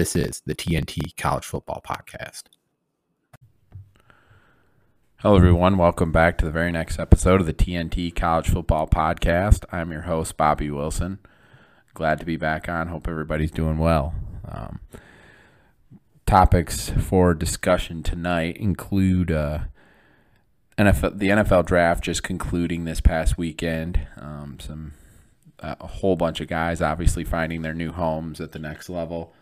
This is the TNT College Football Podcast. Hello, everyone. Welcome back to the very next episode of the TNT College Football Podcast. I'm your host, Bobby Wilson. Glad to be back on. Hope everybody's doing well. Um, topics for discussion tonight include uh, NFL, the NFL draft just concluding this past weekend. Um, some uh, a whole bunch of guys obviously finding their new homes at the next level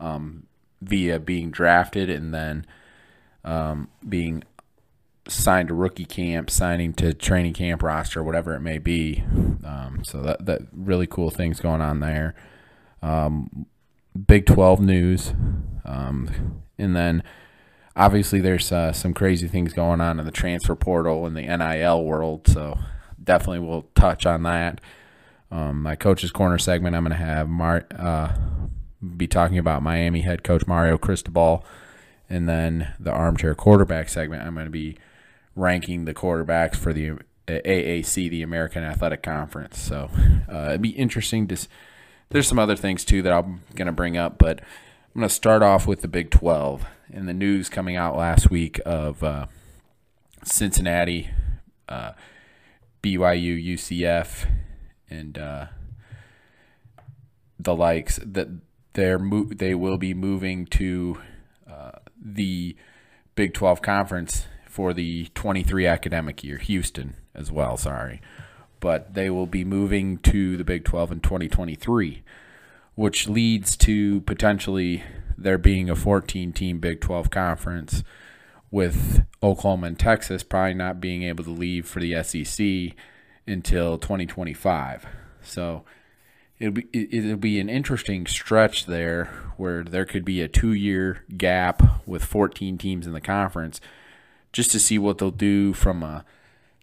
um, via being drafted and then um, being signed to rookie camp, signing to training camp roster, whatever it may be. Um, so that that really cool things going on there. Um, Big Twelve news, um, and then obviously there's uh, some crazy things going on in the transfer portal and the NIL world. So definitely we'll touch on that. Um, my coach's corner segment, I'm going to have Mar- uh, be talking about Miami head coach Mario Cristobal, and then the armchair quarterback segment, I'm going to be ranking the quarterbacks for the AAC, the American Athletic Conference. So uh, it'd be interesting to. There's some other things too that I'm going to bring up, but I'm going to start off with the Big 12 and the news coming out last week of uh, Cincinnati, uh, BYU, UCF, and uh, the likes that they're mo- they will be moving to uh, the Big 12 conference for the 23 academic year, Houston as well, sorry. But they will be moving to the Big 12 in 2023, which leads to potentially there being a 14 team Big 12 conference with Oklahoma and Texas probably not being able to leave for the SEC until 2025. So it'll be it'll be an interesting stretch there where there could be a 2-year gap with 14 teams in the conference just to see what they'll do from a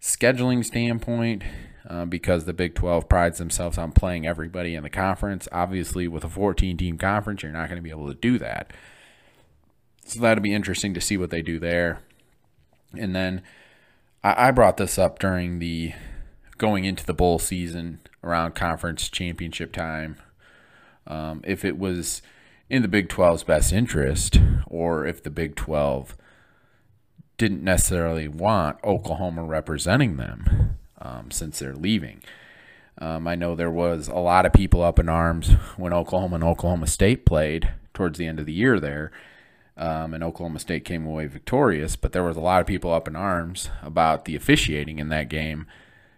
scheduling standpoint uh, because the Big 12 prides themselves on playing everybody in the conference. Obviously, with a 14 team conference, you're not going to be able to do that. So that'll be interesting to see what they do there. And then I, I brought this up during the going into the bowl season around conference championship time. Um, if it was in the Big 12's best interest, or if the Big 12 didn't necessarily want Oklahoma representing them um, since they're leaving. Um, I know there was a lot of people up in arms when Oklahoma and Oklahoma State played towards the end of the year there, um, and Oklahoma State came away victorious. But there was a lot of people up in arms about the officiating in that game,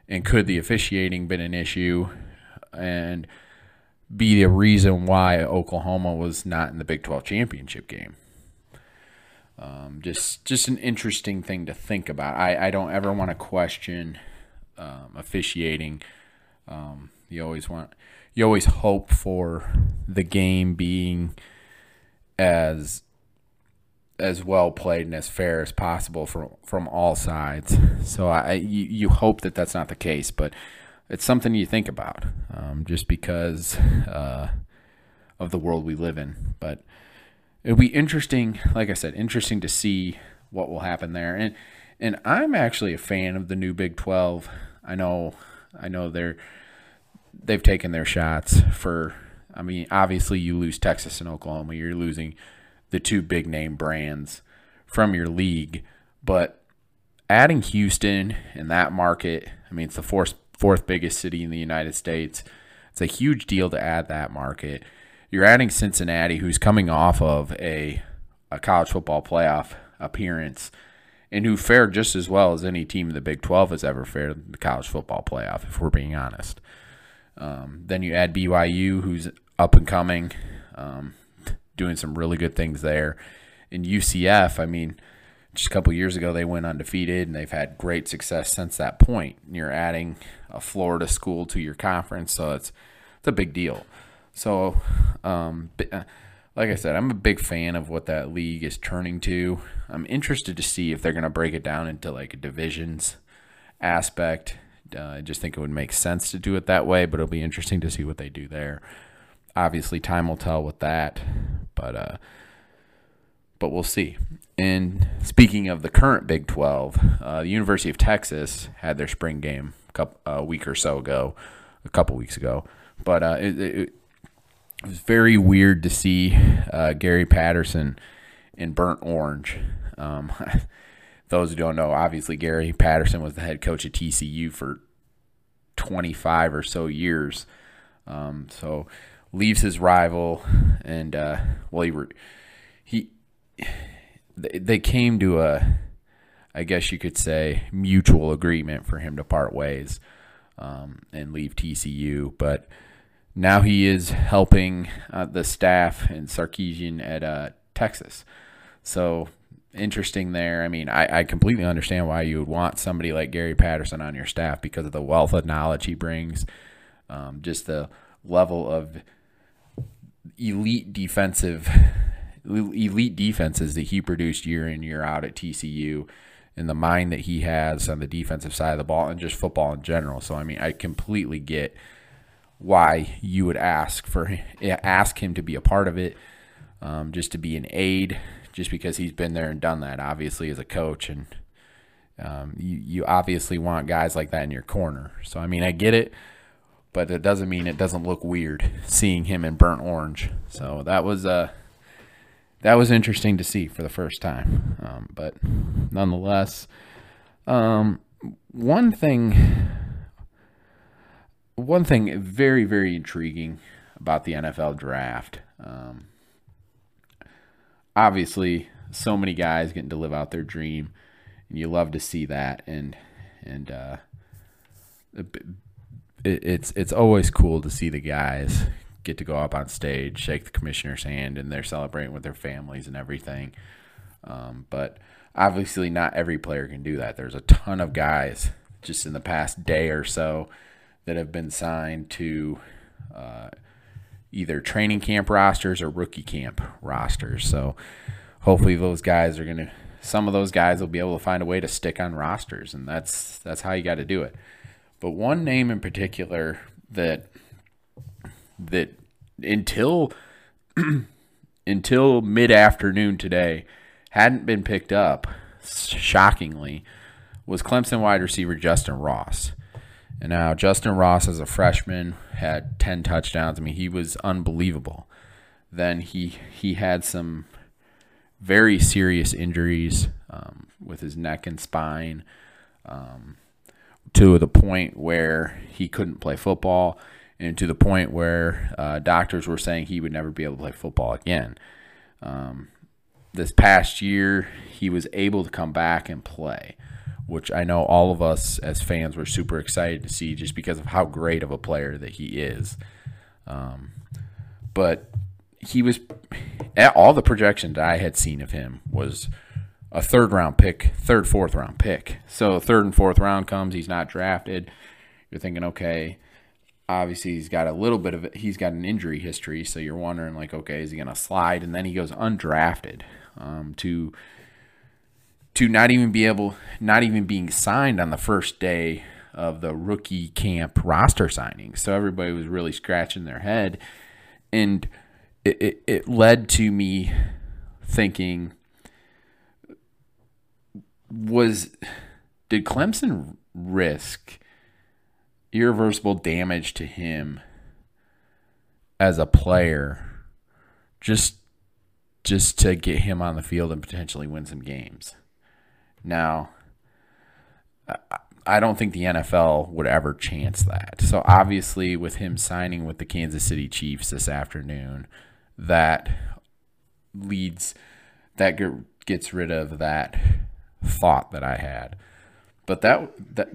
and could the officiating been an issue, and be the reason why Oklahoma was not in the Big 12 championship game? Um, just just an interesting thing to think about. I, I don't ever want to question um, officiating. Um, you always want you always hope for the game being as as well played and as fair as possible from from all sides. So I you, you hope that that's not the case, but it's something you think about um, just because uh, of the world we live in. But it'll be interesting, like I said, interesting to see what will happen there. And and I'm actually a fan of the new Big 12. I know I know they're they've taken their shots for I mean, obviously you lose Texas and Oklahoma, you're losing the two big name brands from your league, but adding Houston in that market, I mean, it's the fourth fourth biggest city in the United States. It's a huge deal to add that market. You're adding Cincinnati, who's coming off of a, a college football playoff appearance and who fared just as well as any team in the Big 12 has ever fared in the college football playoff, if we're being honest. Um, then you add BYU, who's up and coming, um, doing some really good things there. In UCF, I mean, just a couple years ago, they went undefeated, and they've had great success since that point. You're adding a Florida school to your conference, so it's it's a big deal. So, um, uh, like I said, I'm a big fan of what that league is turning to. I'm interested to see if they're going to break it down into like a divisions aspect. Uh, I just think it would make sense to do it that way, but it'll be interesting to see what they do there. Obviously, time will tell with that, but uh, but we'll see. And speaking of the current Big 12, uh, the University of Texas had their spring game a, couple, a week or so ago, a couple weeks ago. But uh, it, it, it, was very weird to see uh, Gary Patterson in burnt orange. Um, those who don't know, obviously Gary Patterson was the head coach at TCU for 25 or so years. Um, so leaves his rival, and uh, well, he re- he they came to a, I guess you could say, mutual agreement for him to part ways um, and leave TCU. But now he is helping uh, the staff in Sarkisian at uh, Texas. So interesting there. I mean, I, I completely understand why you would want somebody like Gary Patterson on your staff because of the wealth of knowledge he brings, um, just the level of elite defensive elite defenses that he produced year in year out at TCU and the mind that he has on the defensive side of the ball and just football in general. So I mean, I completely get why you would ask for ask him to be a part of it, um, just to be an aid, just because he's been there and done that. Obviously, as a coach, and um, you you obviously want guys like that in your corner. So I mean, I get it, but it doesn't mean it doesn't look weird seeing him in burnt orange. So that was uh, that was interesting to see for the first time. Um, but nonetheless, um, one thing, one thing very very intriguing about the NFL draft. Um, obviously, so many guys getting to live out their dream, and you love to see that. And and uh, it, it's it's always cool to see the guys get to go up on stage, shake the commissioner's hand, and they're celebrating with their families and everything. Um, but obviously, not every player can do that. There's a ton of guys just in the past day or so that have been signed to uh, either training camp rosters or rookie camp rosters. So hopefully, those guys are going to. Some of those guys will be able to find a way to stick on rosters, and that's that's how you got to do it. But one name in particular that that until until mid afternoon today hadn't been picked up. Shockingly, was Clemson wide receiver Justin Ross. And now Justin Ross, as a freshman, had ten touchdowns. I mean, he was unbelievable. Then he he had some very serious injuries um, with his neck and spine, um, to the point where he couldn't play football and to the point where uh, doctors were saying he would never be able to play football again. Um, this past year, he was able to come back and play, which I know all of us as fans were super excited to see just because of how great of a player that he is. Um, but he was all the projections I had seen of him was a third round pick, third, fourth round pick. So third and fourth round comes, he's not drafted. You're thinking, okay, obviously he's got a little bit of it. He's got an injury history, so you're wondering like, okay, is he going to slide? And then he goes undrafted um, to to not even be able, not even being signed on the first day of the rookie camp roster signing. So everybody was really scratching their head, and it, it, it led to me thinking was did Clemson risk irreversible damage to him as a player just just to get him on the field and potentially win some games. Now, I don't think the NFL would ever chance that. So obviously with him signing with the Kansas City Chiefs this afternoon, that leads that gets rid of that thought that I had. But that that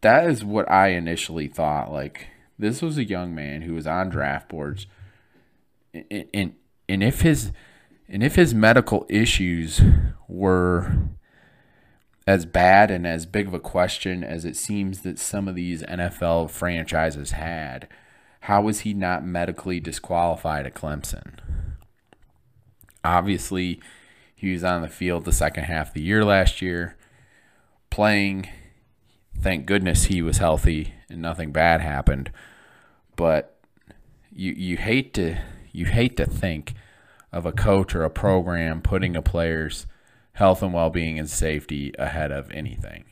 that is what I initially thought. Like this was a young man who was on draft boards, and and, and if his and if his medical issues were as bad and as big of a question as it seems that some of these NFL franchises had, how was he not medically disqualified at Clemson? Obviously, he was on the field the second half of the year last year, playing. Thank goodness he was healthy and nothing bad happened. But you you hate to you hate to think of a coach or a program putting a player's health and well-being and safety ahead of anything.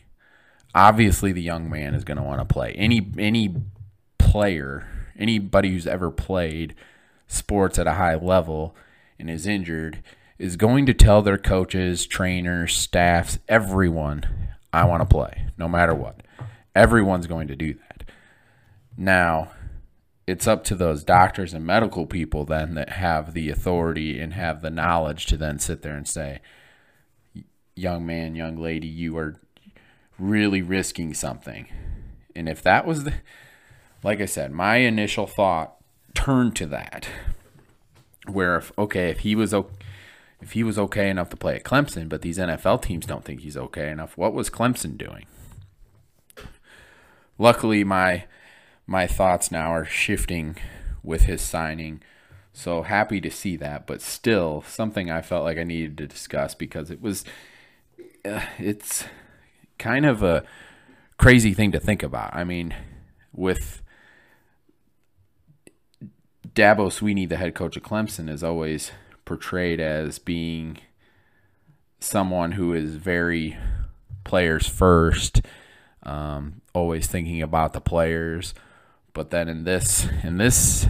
Obviously, the young man is going to want to play. Any any player, anybody who's ever played sports at a high level and is injured is going to tell their coaches, trainers, staffs, everyone, I want to play, no matter what. Everyone's going to do that. Now, it's up to those doctors and medical people then that have the authority and have the knowledge to then sit there and say, young man, young lady, you are really risking something. And if that was the, like I said, my initial thought turned to that, where if okay, if he was okay, if he was okay enough to play at Clemson, but these NFL teams don't think he's okay enough, what was Clemson doing? Luckily, my my thoughts now are shifting with his signing. So happy to see that, but still something I felt like I needed to discuss because it was uh, it's kind of a crazy thing to think about. I mean, with Dabo Swinney, the head coach of Clemson, is always portrayed as being someone who is very players first, um, always thinking about the players. But then in this in this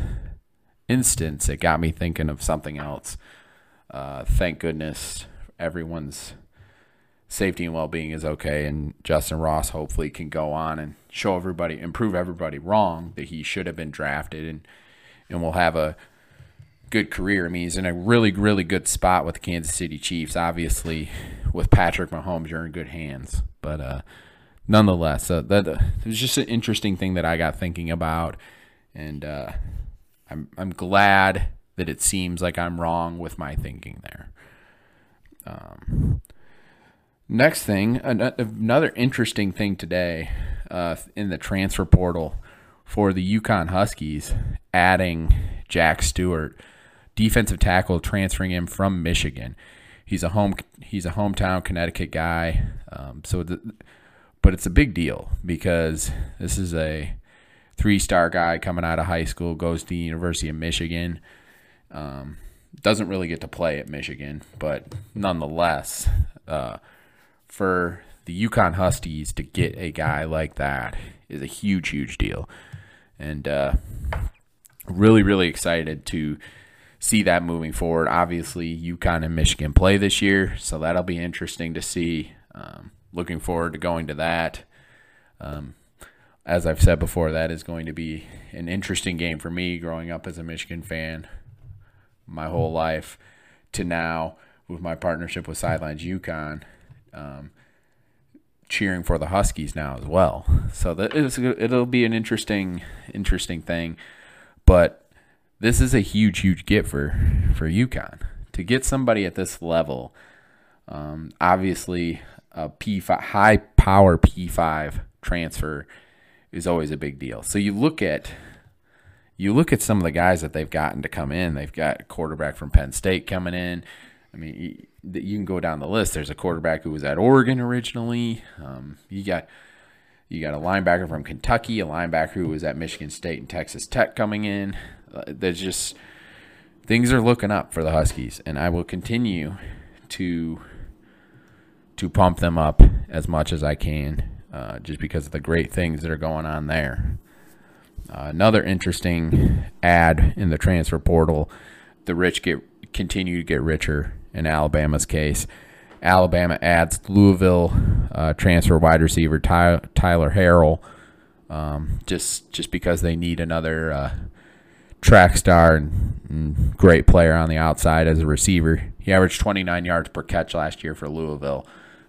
instance, it got me thinking of something else. Uh, thank goodness everyone's safety and well-being is okay and Justin Ross hopefully can go on and show everybody improve everybody wrong that he should have been drafted and and we'll have a good career. I mean, he's in a really really good spot with the Kansas City Chiefs. Obviously, with Patrick Mahomes, you're in good hands. But uh, nonetheless, uh, that uh, it was just an interesting thing that I got thinking about, and uh, I'm I'm glad that it seems like I'm wrong with my thinking there. Um, Next thing, another interesting thing today uh, in the transfer portal for the UConn Huskies, adding Jack Stewart, defensive tackle, transferring him from Michigan. He's a home he's a hometown Connecticut guy, um, so the, but it's a big deal because this is a three star guy coming out of high school, goes to the University of Michigan. Um, doesn't really get to play at Michigan, but nonetheless. Uh, for the UConn Huskies to get a guy like that is a huge, huge deal. And uh, really, really excited to see that moving forward. Obviously, UConn and Michigan play this year, so that'll be interesting to see. Um, looking forward to going to that. Um, as I've said before, that is going to be an interesting game for me growing up as a Michigan fan my whole life to now with my partnership with Sidelines UConn um, cheering for the Huskies now as well. So that is it'll be an interesting interesting thing, but this is a huge huge get for for UConn to get somebody at this level. Um, obviously, a P five high power P five transfer is always a big deal. So you look at you look at some of the guys that they've gotten to come in. They've got a quarterback from Penn State coming in. I mean, you can go down the list. There's a quarterback who was at Oregon originally. Um, you got you got a linebacker from Kentucky, a linebacker who was at Michigan State and Texas Tech coming in. There's just things are looking up for the Huskies, and I will continue to to pump them up as much as I can, uh, just because of the great things that are going on there. Uh, another interesting ad in the transfer portal: the rich get continue to get richer in Alabama's case. Alabama adds Louisville uh, transfer wide receiver Ty- Tyler Harrell, um, just just because they need another uh, track star and, and, great player on the outside as a receiver. He averaged 29 yards per catch last year for Louisville.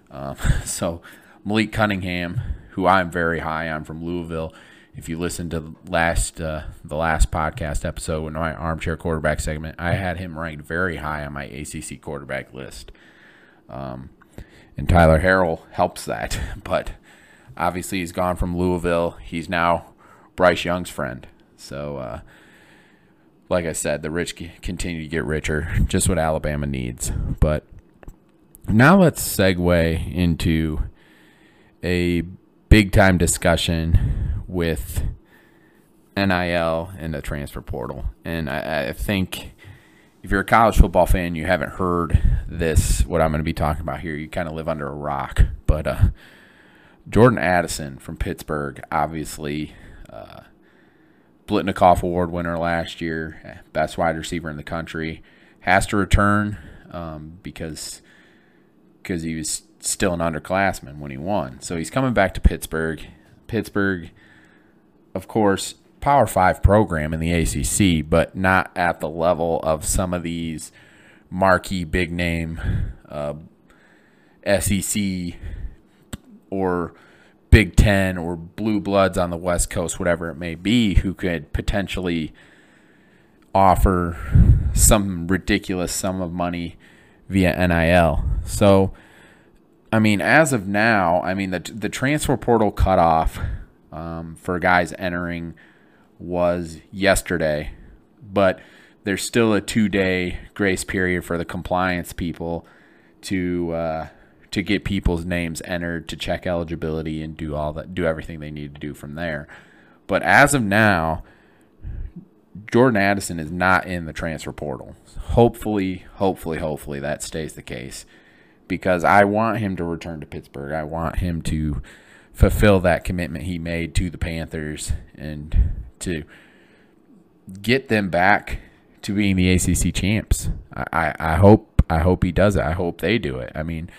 Um, so Malik Cunningham, who I'm very high on from Louisville, if you listen to last uh, the last podcast episode in my armchair quarterback segment, I had him ranked very high on my ACC quarterback list. Um, and Tyler Harrell helps that, but obviously he's gone from Louisville. He's now Bryce Young's friend. So uh, like I said, the rich continue to get richer, just what Alabama needs. But now let's segue into a big time discussion with NIL and the transfer portal. And I, I, think if you're a college football fan, you haven't heard this, what I'm going to be talking about here. You kind of live under a rock. But uh, Jordan Addison from Pittsburgh, obviously. Uh, Biletnikoff Award winner last year, best wide receiver in the country, has to return um, because because he was still an underclassman when he won. So he's coming back to Pittsburgh. Pittsburgh, of course, Power Five program in the ACC, but not at the level of some of these marquee big name uh, SEC or Big Ten or blue bloods on the West Coast, whatever it may be, who could potentially offer some ridiculous sum of money via NIL. So, I mean, as of now, I mean the the transfer portal cutoff um, for guys entering was yesterday, but there's still a two day grace period for the compliance people to uh, to get people's names entered to check eligibility and do all that do everything they need to do from there. But as of now, Jordan Addison is not in the transfer portal. Hopefully, hopefully, hopefully that stays the case because I want him to return to Pittsburgh. I want him to fulfill that commitment he made to the Panthers and to get them back to being the ACC champs. I, I, I hope I hope he does it. I hope they do it. I mean,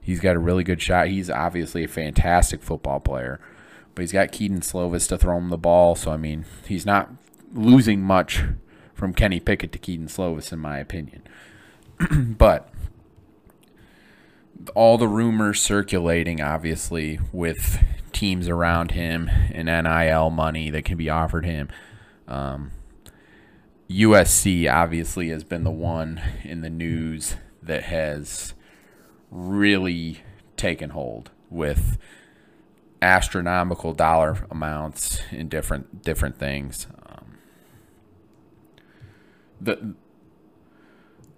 He's got a really good shot. He's obviously a fantastic football player, but he's got Kedon Slovis to throw him the ball. So I mean, he's not losing much from Kenny Pickett to Kedon Slovis, in my opinion. but all the rumors circulating, obviously, with teams around him and NIL money that can be offered him. Um, USC obviously has been the one in the news that has really taken hold with astronomical dollar amounts in different different things. Um, the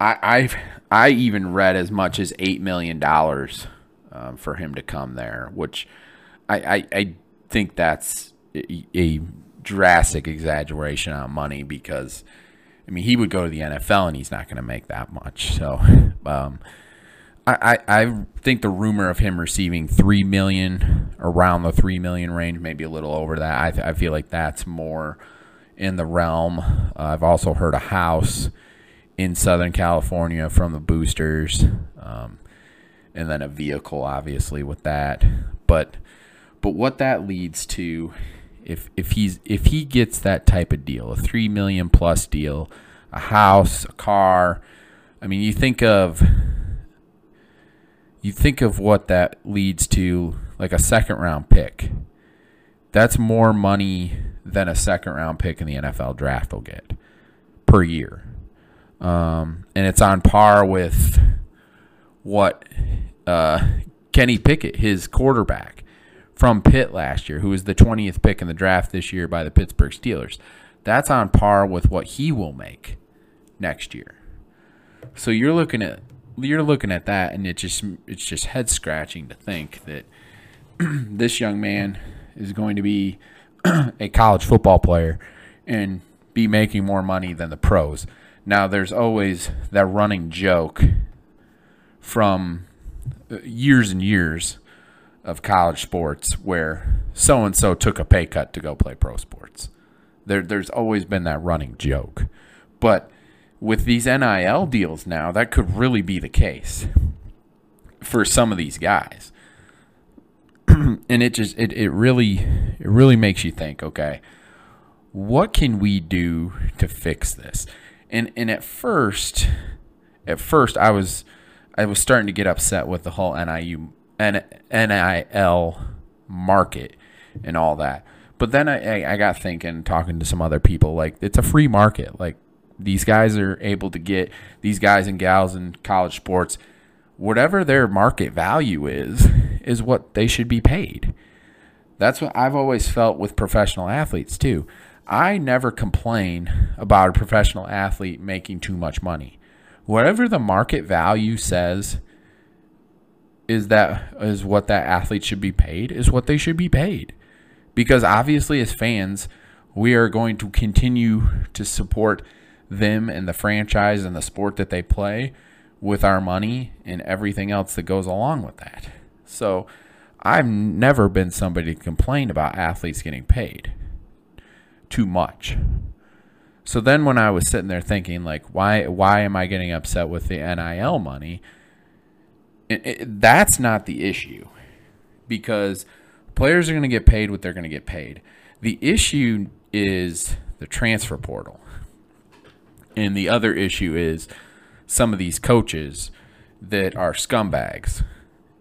I I've I even read as much as eight million dollars um, for him to come there, which I, I, I think that's a, a drastic exaggeration on money because I mean he would go to the NFL and he's not going to make that much. So um, I, I think the rumor of him receiving three million around the three million range, maybe a little over that. I, I feel like that's more in the realm. Uh, I've also heard a house in Southern California from the boosters, um, and then a vehicle, obviously, with that. But but what that leads to, if if he's if he gets that type of deal, a three million plus deal, a house, a car. I mean, you think of you think of what that leads to, like a second round pick. That's more money than a second round pick in the NFL draft will get per year. Um, and it's on par with what uh, Kenny Pickett, his quarterback from Pitt last year, who was the 20th pick in the draft this year by the Pittsburgh Steelers. That's on par with what he will make next year. So you're looking at you're looking at that, and it just it's just head scratching to think that this young man is going to be a college football player and be making more money than the pros. Now, there's always that running joke from uh, years and years of college sports where so and so took a pay cut to go play pro sports. There, there's always been that running joke, but with these NIL deals now, that could really be the case for some of these guys. and it just it, it really it really makes you think, okay, what can we do to fix this? And and at first at first I was I was starting to get upset with the whole NIU NIL market and all that. But then I, I got thinking, talking to some other people, like it's a free market. Like these guys are able to get these guys and gals in college sports whatever their market value is is what they should be paid that's what i've always felt with professional athletes too I never complain about a professional athlete making too much money. Whatever the market value says is that is what that athlete should be paid is what they should be paid. Because obviously as fans, we are going to continue to support them and the franchise and the sport that they play with our money and everything else that goes along with that. So I've never been somebody to complain about athletes getting paid too much. So then when I was sitting there thinking like why why am I getting upset with the NIL money? It, it, that's not the issue because players are going to get paid what they're going to get paid. The issue is the transfer portal. And the other issue is some of these coaches that are scumbags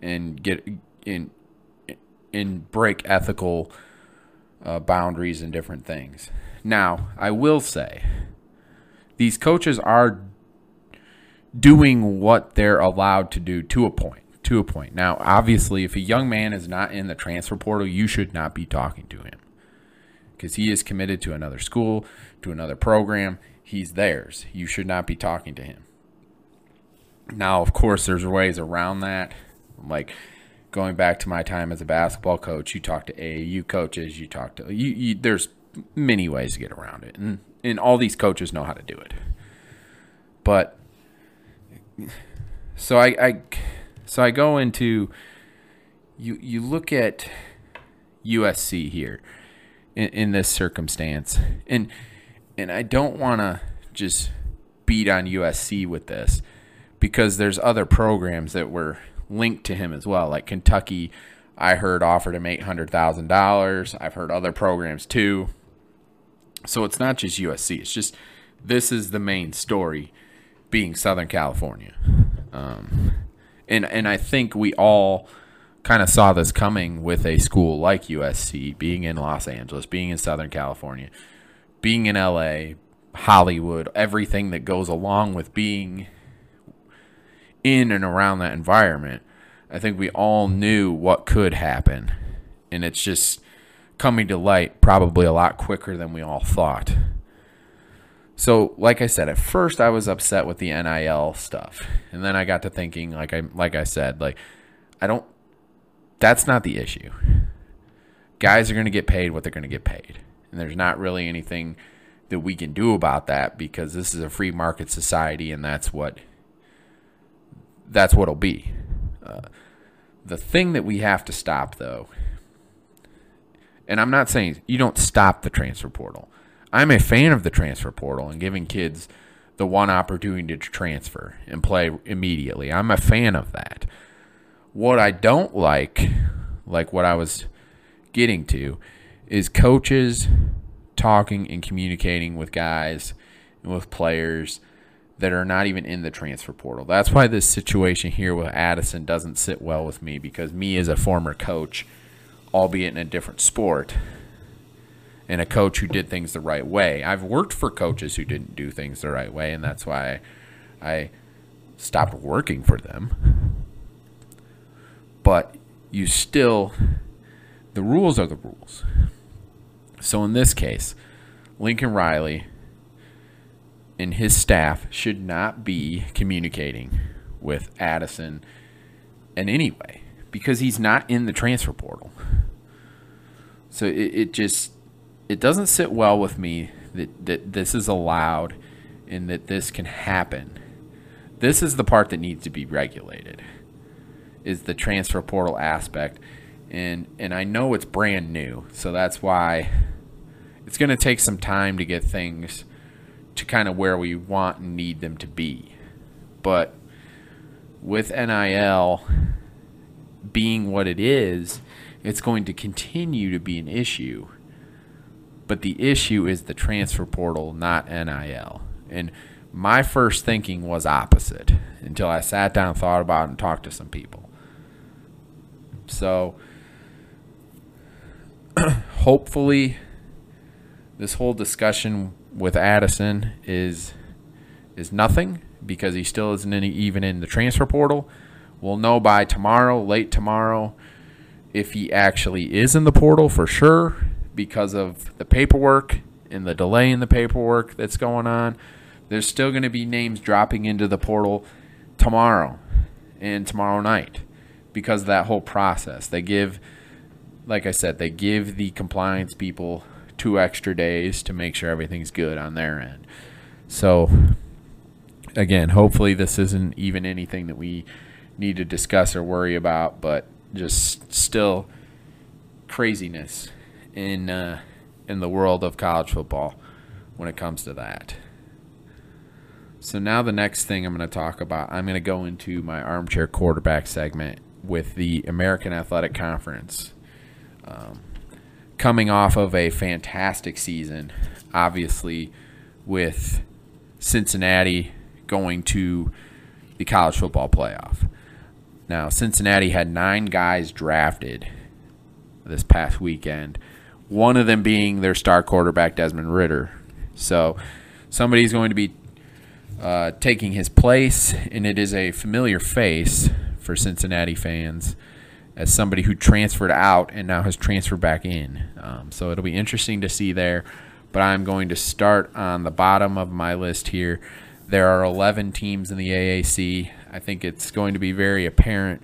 and get in and break ethical uh, boundaries and different things. Now, I will say these coaches are doing what they're allowed to do to a point. To a point. Now, obviously, if a young man is not in the transfer portal, you should not be talking to him because he is committed to another school, to another program. He's theirs. You should not be talking to him. Now, of course, there's ways around that. Like going back to my time as a basketball coach, you talk to AAU coaches, you talk to you, you there's many ways to get around it. And and all these coaches know how to do it. But so I, I so I go into you you look at USC here in, in this circumstance. And and I don't want to just beat on USC with this because there's other programs that were linked to him as well. Like Kentucky, I heard offered him eight hundred thousand dollars. I've heard other programs too. So it's not just USC. It's just this is the main story, being Southern California, um, and and I think we all kind of saw this coming with a school like USC, being in Los Angeles, being in Southern California, being in LA, Hollywood, everything that goes along with being in and around that environment, I think we all knew what could happen. And it's just coming to light probably a lot quicker than we all thought. So, like I said, at first I was upset with the NIL stuff. And then I got to thinking like I like I said, like I don't that's not the issue. Guys are going to get paid what they're going to get paid. And there's not really anything that we can do about that because this is a free market society and that's what that's what'll be. Uh, the thing that we have to stop, though, and I'm not saying you don't stop the transfer portal. I'm a fan of the transfer portal and giving kids the one opportunity to transfer and play immediately. I'm a fan of that. What I don't like, like what I was getting to, is coaches talking and communicating with guys and with players that are not even in the transfer portal. That's why this situation here with Addison doesn't sit well with me because me as a former coach, albeit in a different sport, and a coach who did things the right way. I've worked for coaches who didn't do things the right way, and that's why I stopped working for them. But you still, the rules are the rules. So in this case, Lincoln Riley and his staff should not be communicating with Addison in any way because he's not in the transfer portal. So it, it just it doesn't sit well with me that, that this is allowed and that this can happen. This is the part that needs to be regulated is the transfer portal aspect. And and I know it's brand new, so that's why it's going to take some time to get things to kind of where we want and need them to be. But with NIL being what it is, it's going to continue to be an issue. But the issue is the transfer portal, not NIL. And my first thinking was opposite until I sat down, thought about it, and talked to some people. So hopefully, this whole discussion with Addison is is nothing because he still isn't even in the transfer portal. We'll know by tomorrow, late tomorrow, if he actually is in the portal for sure because of the paperwork and the delay in the paperwork that's going on, there's still going to be names dropping into the portal tomorrow and tomorrow night because of that whole process. They give, like I said, they give the compliance people two extra days to make sure everything's good on their end. So, again, hopefully this isn't even anything that we need to discuss or worry about, but just still craziness in uh, in the world of college football when it comes to that. So now the next thing I'm going to talk about, I'm going to go into my armchair quarterback segment with the American Athletic Conference. Um, coming off of a fantastic season, obviously, with Cincinnati going to the college football playoff. Now, Cincinnati had nine guys drafted this past weekend, one of them being their star quarterback, Desmond Ridder. So, somebody's going to be uh, taking his place, and it is a familiar face for Cincinnati fans as somebody who transferred out and now has transferred back in. Um, so it'll be interesting to see there. But I'm going to start on the bottom of my list here. There are 11 teams in the AAC. I think it's going to be very apparent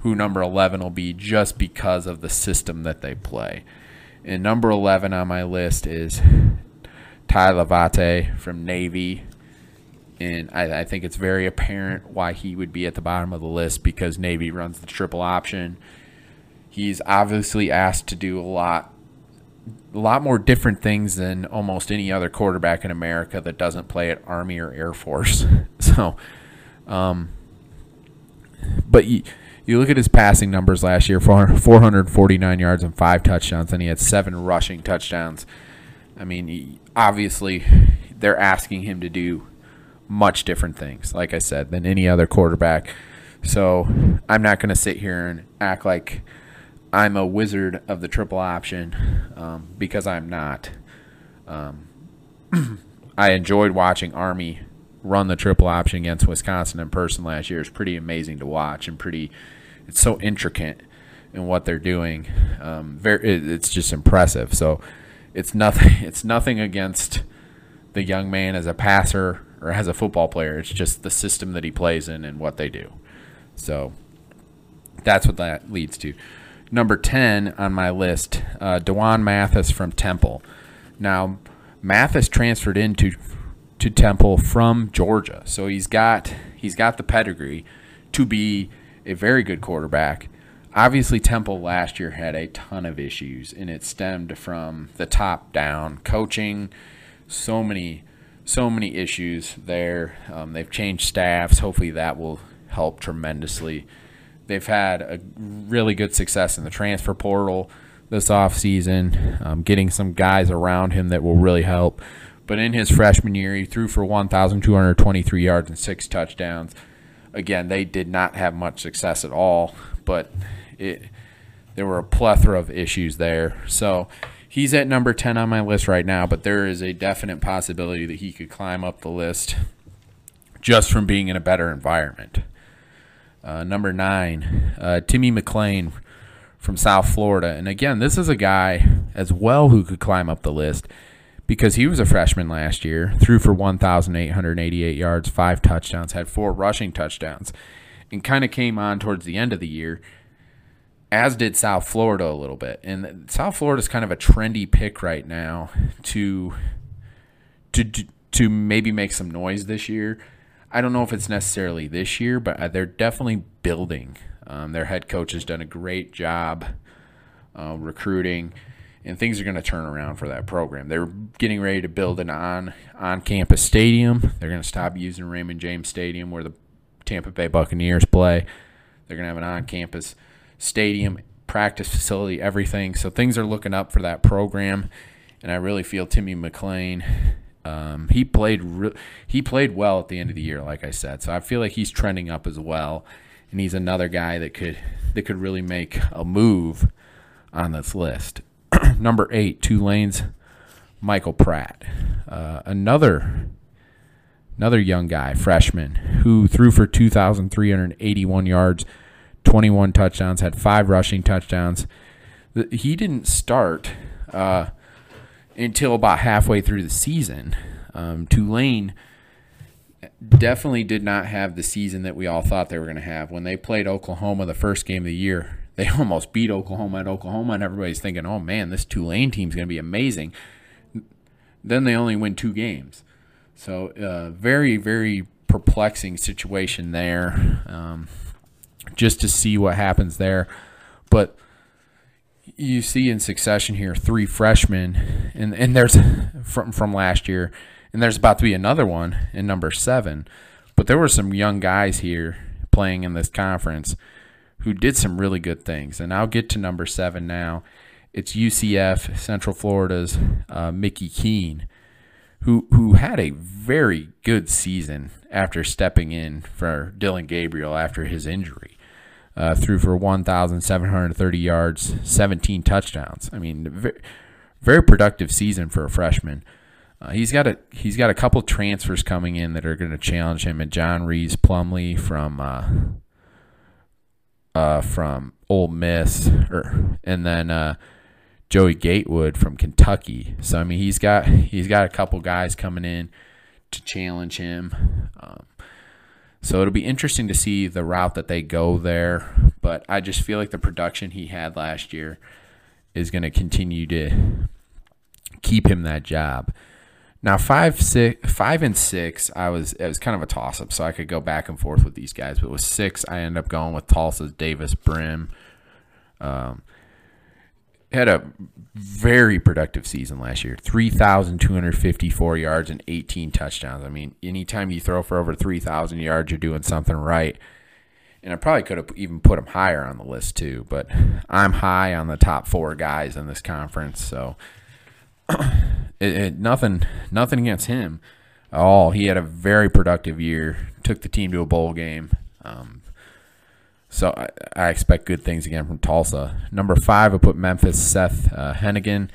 who number 11 will be just because of the system that they play. And number 11 on my list is Tai Lavatai from Navy and I, I, think it's very apparent why he would be at the bottom of the list because Navy runs the triple option. He's obviously asked to do a lot, a lot more different things than almost any other quarterback in America that doesn't play at Army or Air Force. so, um, but you, you look at his passing numbers last year: 449 yards and five touchdowns, and he had seven rushing touchdowns. I mean, he, obviously, they're asking him to do much different things, like I said, than any other quarterback. So I'm not going to sit here and act like I'm a wizard of the triple option um, because I'm not. Um, I enjoyed watching Army run the triple option against Wisconsin in person last year. It's pretty amazing to watch and pretty. It's so intricate in what they're doing. Um, very, it's just impressive. So it's nothing. It's nothing against the young man as a passer or as a football player. It's just the system that he plays in and what they do. So that's what that leads to. Number 10 on my list, uh, D'Wan Mathis from Temple. Now, Mathis transferred into to Temple from Georgia, so he's got he's got the pedigree to be a very good quarterback. Obviously, Temple last year had a ton of issues, and it stemmed from the top down coaching. So many so many issues there. Um, they've changed staffs. Hopefully, that will help tremendously. They've had a really good success in the transfer portal this offseason, um, getting some guys around him that will really help. But in his freshman year, he threw for 1,223 yards and six touchdowns. Again, they did not have much success at all, but it there were a plethora of issues there. So He's at number 10 on my list right now, but there is a definite possibility that he could climb up the list just from being in a better environment. Uh, number nine, uh, Timmy McClain from South Florida. And again, this is a guy as well who could climb up the list because he was a freshman last year, threw for 1,888 yards, five touchdowns, had four rushing touchdowns, and kind of came on towards the end of the year as did South Florida a little bit. And South Florida is kind of a trendy pick right now to to to maybe make some noise this year. I don't know if it's necessarily this year, but uh, they're definitely building. Um, their head coach has done a great job uh, recruiting, and things are going to turn around for that program. They're getting ready to build an on on campus stadium. They're going to stop using Raymond James Stadium where the Tampa Bay Buccaneers play. They're going to have an on campus stadium, practice facility, everything. So things are looking up for that program, and I really feel Timmy McClain. Um, he played re- he played well at the end of the year, like I said. So I feel like he's trending up as well, and he's another guy that could that could really make a move on this list. Number eight, Tulane's Michael Pratt, uh, another another young guy, freshman, who threw for 2,381 yards 21 touchdowns, had five rushing touchdowns. He didn't start uh, until about halfway through the season. Um, Tulane definitely did not have the season that we all thought they were going to have. When they played Oklahoma the first game of the year, they almost beat Oklahoma at Oklahoma, and everybody's thinking, oh man, this Tulane team's going to be amazing. Then they only win two games. So, uh, very, very perplexing situation there. Um, just to see what happens there. But you see in succession here three freshmen, and, and there's from, from last year and there's about to be another one in number seven. But there were some young guys here playing in this conference who did some really good things. And I'll get to number seven now. It's UCF, Central Florida's uh, Mickey Keene, who who had a very good season after stepping in for Dillon Gabriel after his injury. Uh, threw for 1,730 yards, 17 touchdowns. I mean, very, very productive season for a freshman. Uh, he's got a he's got a couple transfers coming in that are going to challenge him. And John Rhys Plumlee from uh, uh, from Ole Miss, or and then uh, Joey Gatewood from Kentucky. So I mean, he's got he's got a couple guys coming in to challenge him. Um, so it'll be interesting to see the route that they go there. But I just feel like the production he had last year is going to continue to keep him that job. Now five six five and six, I was it was kind of a toss up, so I could go back and forth with these guys. But with six, I ended up going with Tulsa's Davis Brin. Um, had a very productive season last year 3,254 yards and 18 touchdowns. I mean, anytime you throw for over 3,000 yards, you're doing something right. And I probably could have even put him higher on the list too, but I'm high on the top four guys in this conference. So it, it, nothing nothing against him at all. He had a very productive year. Took the team to a bowl game. Um, so I, I, expect good things again from Tulsa. Number five, I put Memphis Seth uh, Henigan.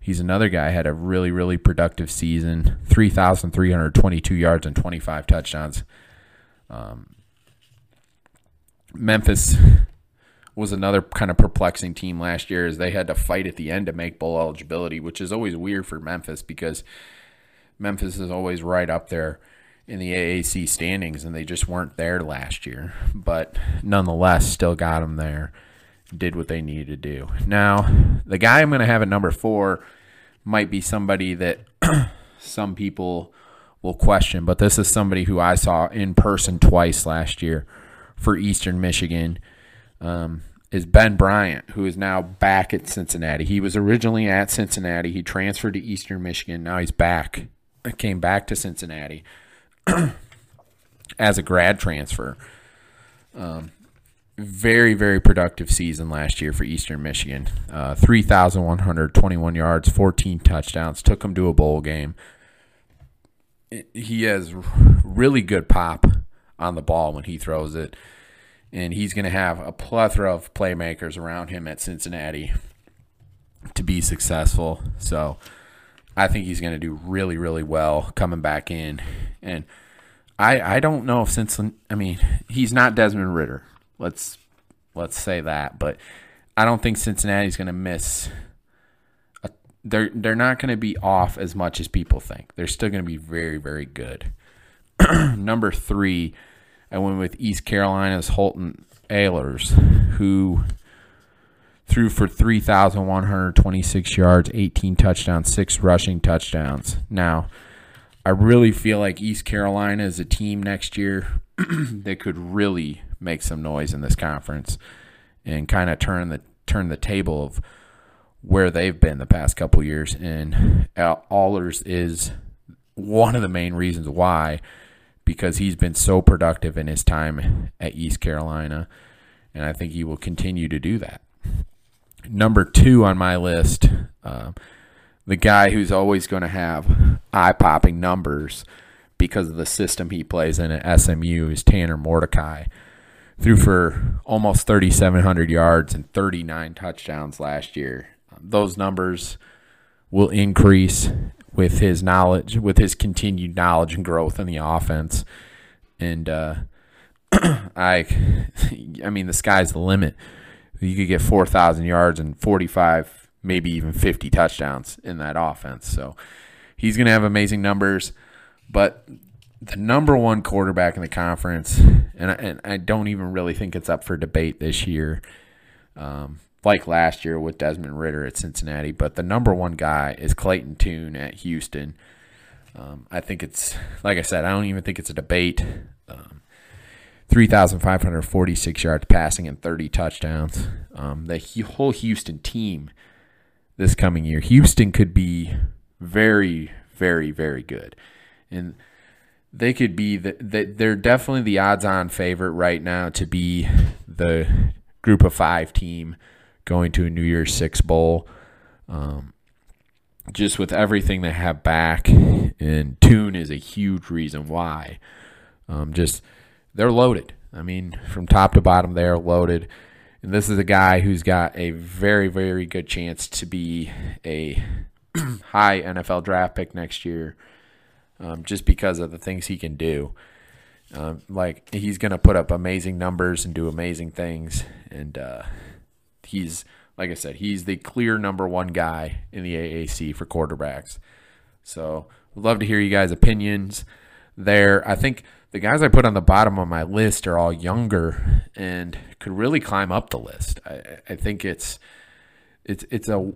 He's another guy had a really really productive season. Three thousand three hundred twenty two yards and twenty five touchdowns. Um, Memphis was another kind of perplexing team last year as they had to fight at the end to make bowl eligibility, which is always weird for Memphis because Memphis is always right up there in the AAC standings, and they just weren't there last year. But nonetheless, still got them there, did what they needed to do. Now, the guy I'm going to have at number four might be somebody that some people will question, but this is somebody who I saw in person twice last year for Eastern Michigan um, is Ben Bryant, who is now back at Cincinnati. He was originally at Cincinnati. He transferred to Eastern Michigan. Now he's back. Came back to Cincinnati as a grad transfer. Um, very, very productive season last year for Eastern Michigan. Uh, 3,121 yards, 14 touchdowns, took him to a bowl game. He has really good pop on the ball when he throws it and he's going to have a plethora of playmakers around him at Cincinnati to be successful. So I think he's going to do really, really well coming back in. And I I don't know if Cincinnati. I mean, he's not Desmond Ridder. Let's let's say that, but I don't think Cincinnati's going to miss. A, they're they're not going to be off as much as people think. They're still going to be very, very good. Number three I went with East Carolina's Holton Ahlers, who threw for 3,126 yards, 18 touchdowns, six rushing touchdowns. Now, I really feel like East Carolina is a team next year that could really make some noise in this conference and kind of turn the turn the table of where they've been the past couple years. And uh, Ahlers is one of the main reasons why because he's been so productive in his time at East Carolina, and I think he will continue to do that. Number two on my list, uh, the guy who's always going to have eye popping numbers because of the system he plays in at SMU is Tanner Mordecai. Threw for almost 3,700 yards and 39 touchdowns last year. Those numbers will increase with his knowledge, with his continued knowledge and growth in the offense. And uh, I, I mean, the sky's the limit. You could get four thousand yards and forty-five maybe even 50 touchdowns in that offense. So he's going to have amazing numbers. But the number one quarterback in the conference, and I, and I don't even really think it's up for debate this year, um, like last year with Desmond Ridder at Cincinnati. But the number one guy is Clayton Tune at Houston. Um, I think it's, like I said, I don't even think it's a debate. Um, 3,546 yards passing and 30 touchdowns. Um, the whole Houston team this coming year, Houston could be very, very, very good. And they could be the, the, they're definitely the odds-on favorite right now to be the group of five team going to a New Year's Six bowl. Um, just with everything they have back, and Tune is a huge reason why. Um, just they're loaded. I mean, from top to bottom, they are loaded. And this is a guy who's got a very, very good chance to be a high NFL draft pick next year um, just because of the things he can do. Um, like he's going to put up amazing numbers and do amazing things, and uh, he's like I said, he's the clear number one guy in the AAC for quarterbacks. So, love to hear you guys' opinions there. I think the guys I put on the bottom of my list are all younger and could really climb up the list. I, I think it's it's it's a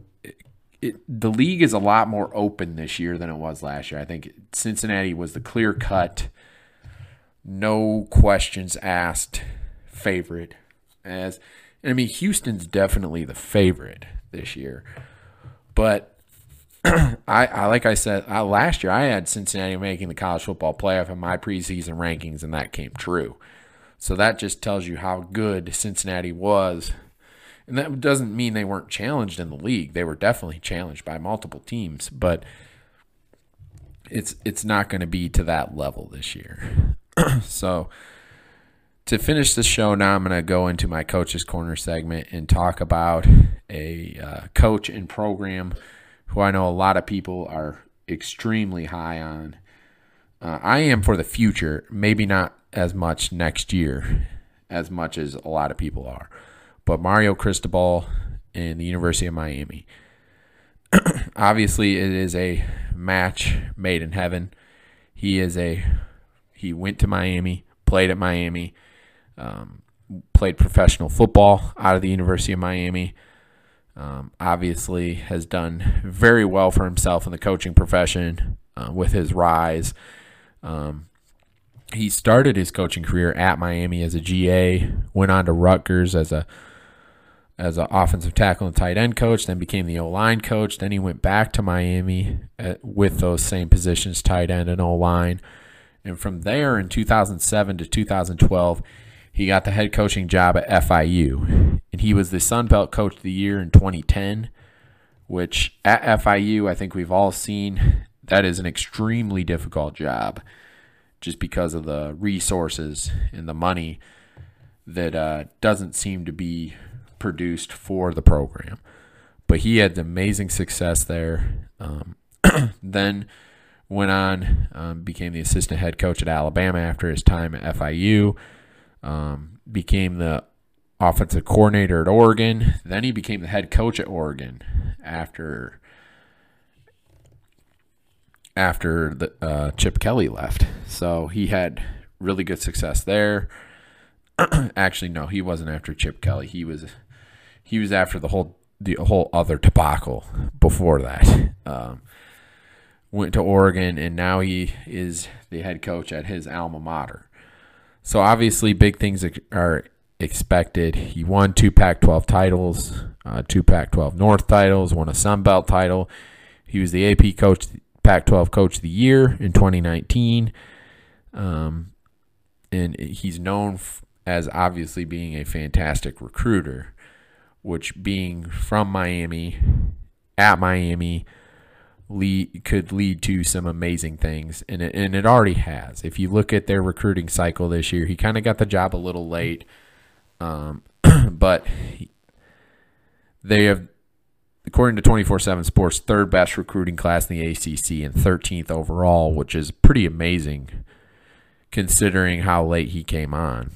it, the league is a lot more open this year than it was last year. I think Cincinnati was the clear cut, no questions asked favorite. As I mean, Houston's definitely the favorite this year, but I, I like I said I, last year I had Cincinnati making the college football playoff in my preseason rankings, and that came true. So that just tells you how good Cincinnati was and that doesn't mean they weren't challenged in the league. They were definitely challenged by multiple teams, but it's it's not going to be to that level this year. so to finish the show now, I'm going to go into my coach's corner segment and talk about a uh, coach and program who I know a lot of people are extremely high on. Uh, I am for the future, maybe not as much next year as much as a lot of people are but Mario Cristobal in the University of Miami. Obviously, it is a match made in heaven. He is a he went to Miami, played at Miami, um, played professional football out of the University of Miami. Um, obviously, has done very well for himself in the coaching profession uh, with his rise. Um, he started his coaching career at Miami as a GA, went on to Rutgers as a as an offensive tackle and tight end coach, then became the O line coach. Then he went back to Miami at, uh, with those same positions, tight end and O line. And from there in 2007 to 2012, he got the head coaching job at FIU. And he was the Sun Belt Coach of the Year in 2010, which at FIU, I think we've all seen that is an extremely difficult job just because of the resources and the money that uh, doesn't seem to be produced for the program. But he had amazing success there. Um, then went on, um, became the assistant head coach at Alabama after his time at FIU. Um, became the offensive coordinator at Oregon. Then he became the head coach at Oregon after after the, uh, Chip Kelly left. So he had really good success there. Actually, no, he wasn't after Chip Kelly. He was he was after the whole the whole other debacle before that. Um, went to Oregon, and now he is the head coach at his alma mater. So obviously, big things are expected. He won two Pac-12 titles, uh, two Pac-12 North titles, won a Sun Belt title. He was the AP coach, Pac-12 Coach of the Year in 2019, um, and he's known f- as obviously being a fantastic recruiter which being from Miami at Miami lead, could lead to some amazing things, and it, and it already has. If you look at their recruiting cycle this year, he kind of got the job a little late, um, but he, they have, according to 24/7 Sports, third best recruiting class in the ACC and 13th overall, which is pretty amazing considering how late he came on.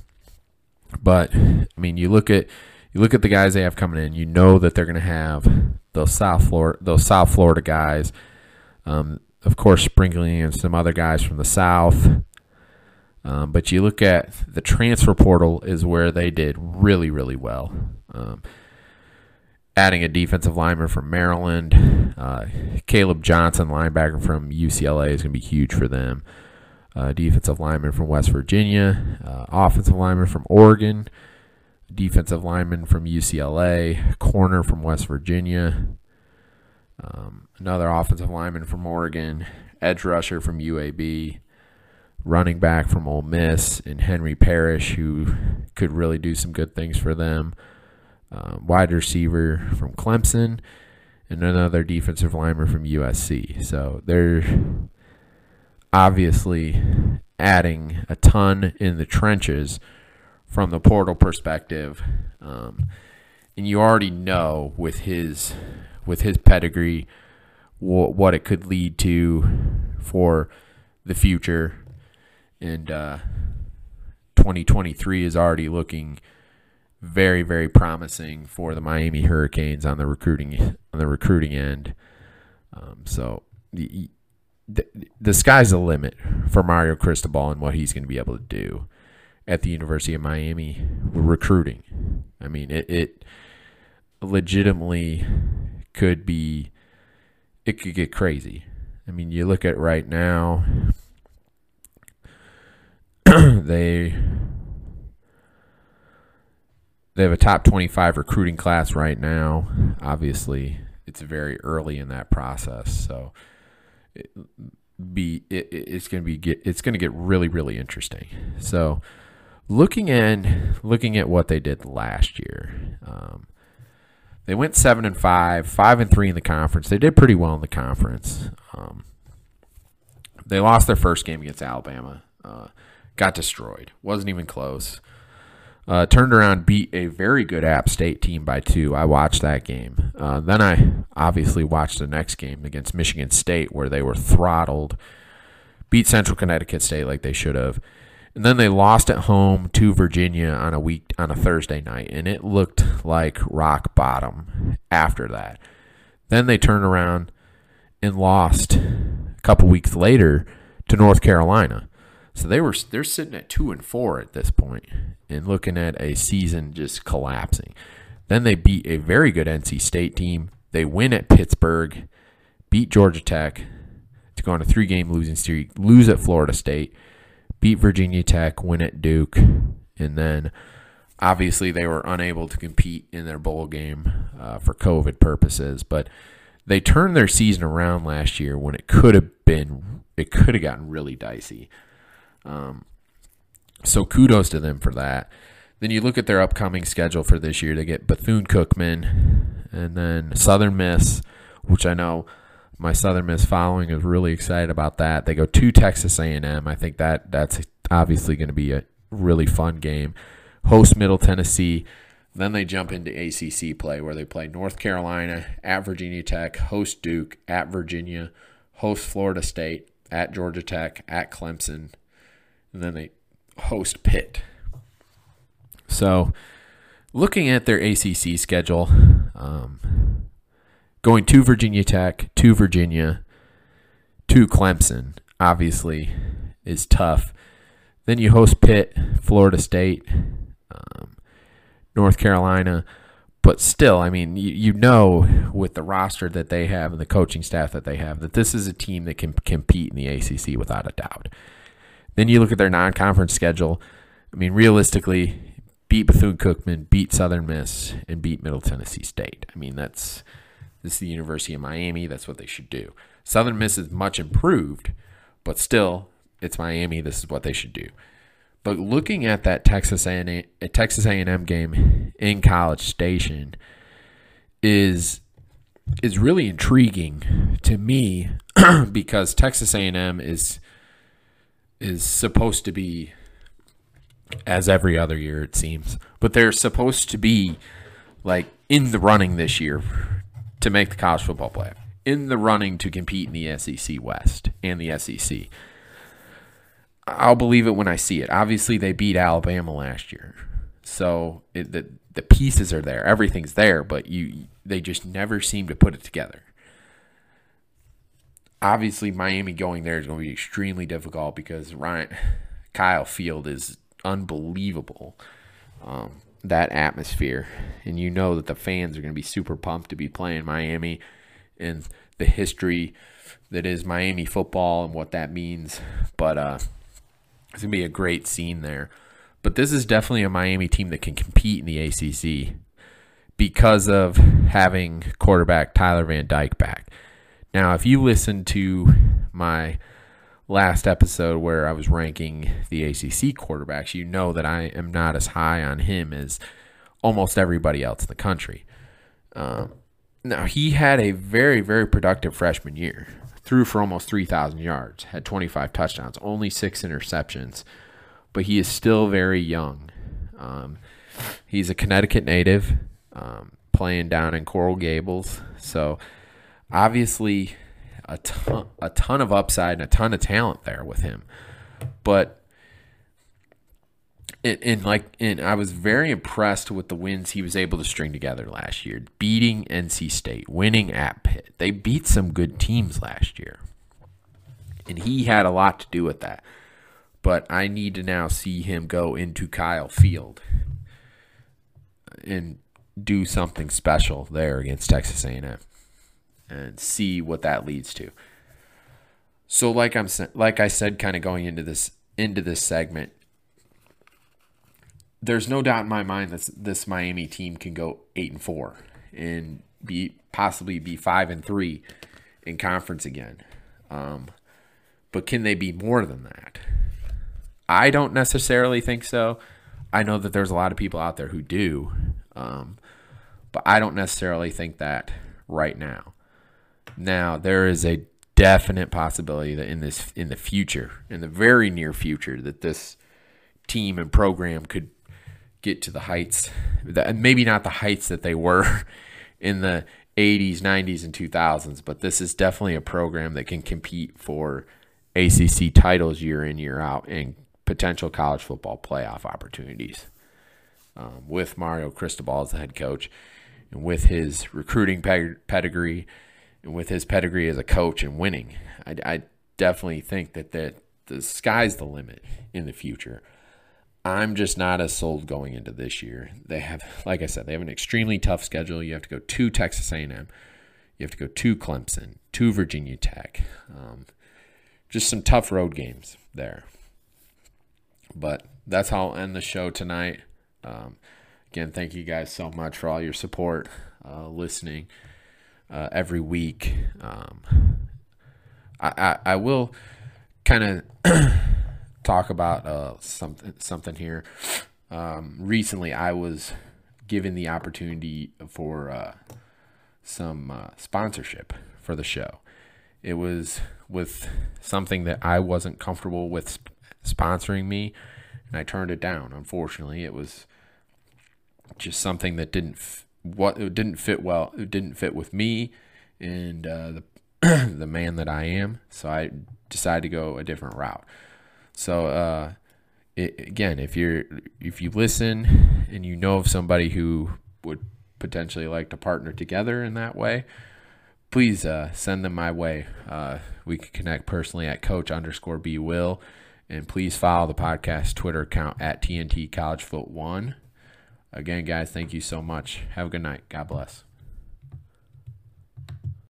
But I mean, you look at you look at the guys they have coming in, you know that they're going to have those South Florida those South Florida guys. Um, of course, sprinkling in some other guys from the South. Um, but you look at the transfer portal is where they did really, really well. Um, adding a defensive lineman from Maryland, uh, Caleb Johnson, linebacker from UCLA, is going to be huge for them. Uh, defensive lineman from West Virginia, uh, offensive lineman from Oregon, defensive lineman from UCLA, corner from West Virginia, um, another offensive lineman from Oregon, edge rusher from UAB, running back from Ole Miss, and Henry Parrish, who could really do some good things for them. Uh, wide receiver from Clemson, and another defensive lineman from USC. So they're obviously adding a ton in the trenches from the portal perspective. Um, and you already know with his with his pedigree wh- what it could lead to for the future. And uh, 2023 is already looking very very promising for the Miami Hurricanes on the recruiting on the recruiting end. Um, so the, the the sky's the limit for Mario Cristobal and what he's going to be able to do at the University of Miami recruiting. I mean, it, it legitimately could be it could get crazy. I mean, you look at right now they they have a top 25 recruiting class right now. Obviously, it's very early in that process, so it, be it, it's going to be get it's going to get really really interesting. So, looking at looking at what they did last year, um, they went seven and five, five and three in the conference. They did pretty well in the conference. Um, they lost their first game against Alabama. Uh, got destroyed. wasn't even close. Uh, turned around, beat a very good App State team by two. I watched that game. Uh, then I obviously watched the next game against Michigan State, where they were throttled. Beat Central Connecticut State like they should have, and then they lost at home to Virginia on a week on a Thursday night, and it looked like rock bottom after that. Then they turned around and lost a couple weeks later to North Carolina. So they were they're sitting at two and four at this point, and looking at a season just collapsing. Then they beat a very good NC State team. They win at Pittsburgh, beat Georgia Tech to go on a three game losing streak, lose at Florida State, beat Virginia Tech, win at Duke, and then obviously they were unable to compete in their bowl game uh, for COVID purposes. But they turned their season around last year when it could have been, it could have gotten really dicey. Um, so kudos to them for that. Then you look at their upcoming schedule for this year. They get Bethune Cookman and then Southern Miss, which I know my Southern Miss following is really excited about that. They go to Texas A&M. I think that that's obviously going to be a really fun game. Host Middle Tennessee. Then they jump into ACC play where they play North Carolina at Virginia Tech, host Duke at Virginia, host Florida State at Georgia Tech, at Clemson, and then they host Pitt. So, looking at their ACC schedule, um, going to Virginia Tech, to Virginia, to Clemson, obviously, is tough. Then you host Pitt, Florida State, um, North Carolina. But still, I mean, you, you know, with the roster that they have and the coaching staff that they have, that this is a team that can compete in the ACC without a doubt. Then you look at their non conference schedule. I mean, realistically, beat Bethune Cookman, beat Southern Miss, and beat Middle Tennessee State. I mean, that's this is the University of Miami. That's what they should do. Southern Miss is much improved, but still, it's Miami. This is what they should do. But looking at that Texas A&M, Texas A&M game in College Station is is really intriguing to me because Texas A&M is is supposed to be as every other year it seems but they're supposed to be like in the running this year to make the college football playoff. In the running to compete in the SEC West and the SEC I'll believe it when I see it. Obviously they beat Alabama last year. So it, the the pieces are there, everything's there, but you they just never seem to put it together. Obviously, Miami going there is going to be extremely difficult because Ryan Kyle Field is unbelievable. Um, that atmosphere, and you know that the fans are going to be super pumped to be playing Miami, and the history that is Miami football and what that means. But uh, it's gonna be a great scene there. But this is definitely a Miami team that can compete in the ACC because of having quarterback Tyler Van Dyke back. Now, if you listen to my last episode where I was ranking the ACC quarterbacks, you know that I am not as high on him as almost everybody else in the country. Um, now, he had a very, very productive freshman year. Threw for almost 3,000 yards, had 25 touchdowns, only six interceptions, but he is still very young. Um, he's a Connecticut native, um, playing down in Coral Gables. So, obviously, a ton, a ton of upside and a ton of talent there with him. But and, like and I was very impressed with the wins he was able to string together last year. Beating NC State, winning at Pitt. They beat some good teams last year. And he had a lot to do with that. But I need to now see him go into Kyle Field and do something special there against Texas A&M and see what that leads to. So like I'm like I said kind of going into this into this segment, there's no doubt in my mind that this Miami team can go 8 and 4 and be possibly be 5 and 3 in conference again. Um, but can they be more than that? I don't necessarily think so. I know that there's a lot of people out there who do, um, but I don't necessarily think that right now. Now there is a definite possibility that in this in the future, in the very near future, that this team and program could get to the heights, that maybe not the heights that they were in the 80s, 90s, and 2000s, but this is definitely a program that can compete for ACC titles year in, year out, and potential college football playoff opportunities. Um, with Mario Cristobal as the head coach, and with his recruiting pedigree with his pedigree as a coach and winning, I, I definitely think that the, the sky's the limit in the future. I'm just not as sold going into this year. They have, like I said, they have an extremely tough schedule. You have to go to Texas A&M, you have to go to Clemson, to Virginia Tech. Um, just some tough road games there. But that's how I'll end the show tonight. Um, again, thank you guys so much for all your support, uh, listening uh, every week. Um, I, I, I will kind of talk about uh, something something here. Um, recently, I was given the opportunity for uh, some uh, sponsorship for the show. It was with something that I wasn't comfortable with sp- sponsoring me, and I turned it down. Unfortunately, it was just something that didn't f- what it didn't fit well. It didn't fit with me and uh, the the man that I am. So I decided to go a different route. So uh, it, again, if you're if you listen and you know of somebody who would potentially like to partner together in that way, please uh, send them my way. Uh, we can connect personally at Coach underscore B Will, and please follow the podcast Twitter account at TNT College Foot One. Again, guys, thank you so much. Have a good night. God bless.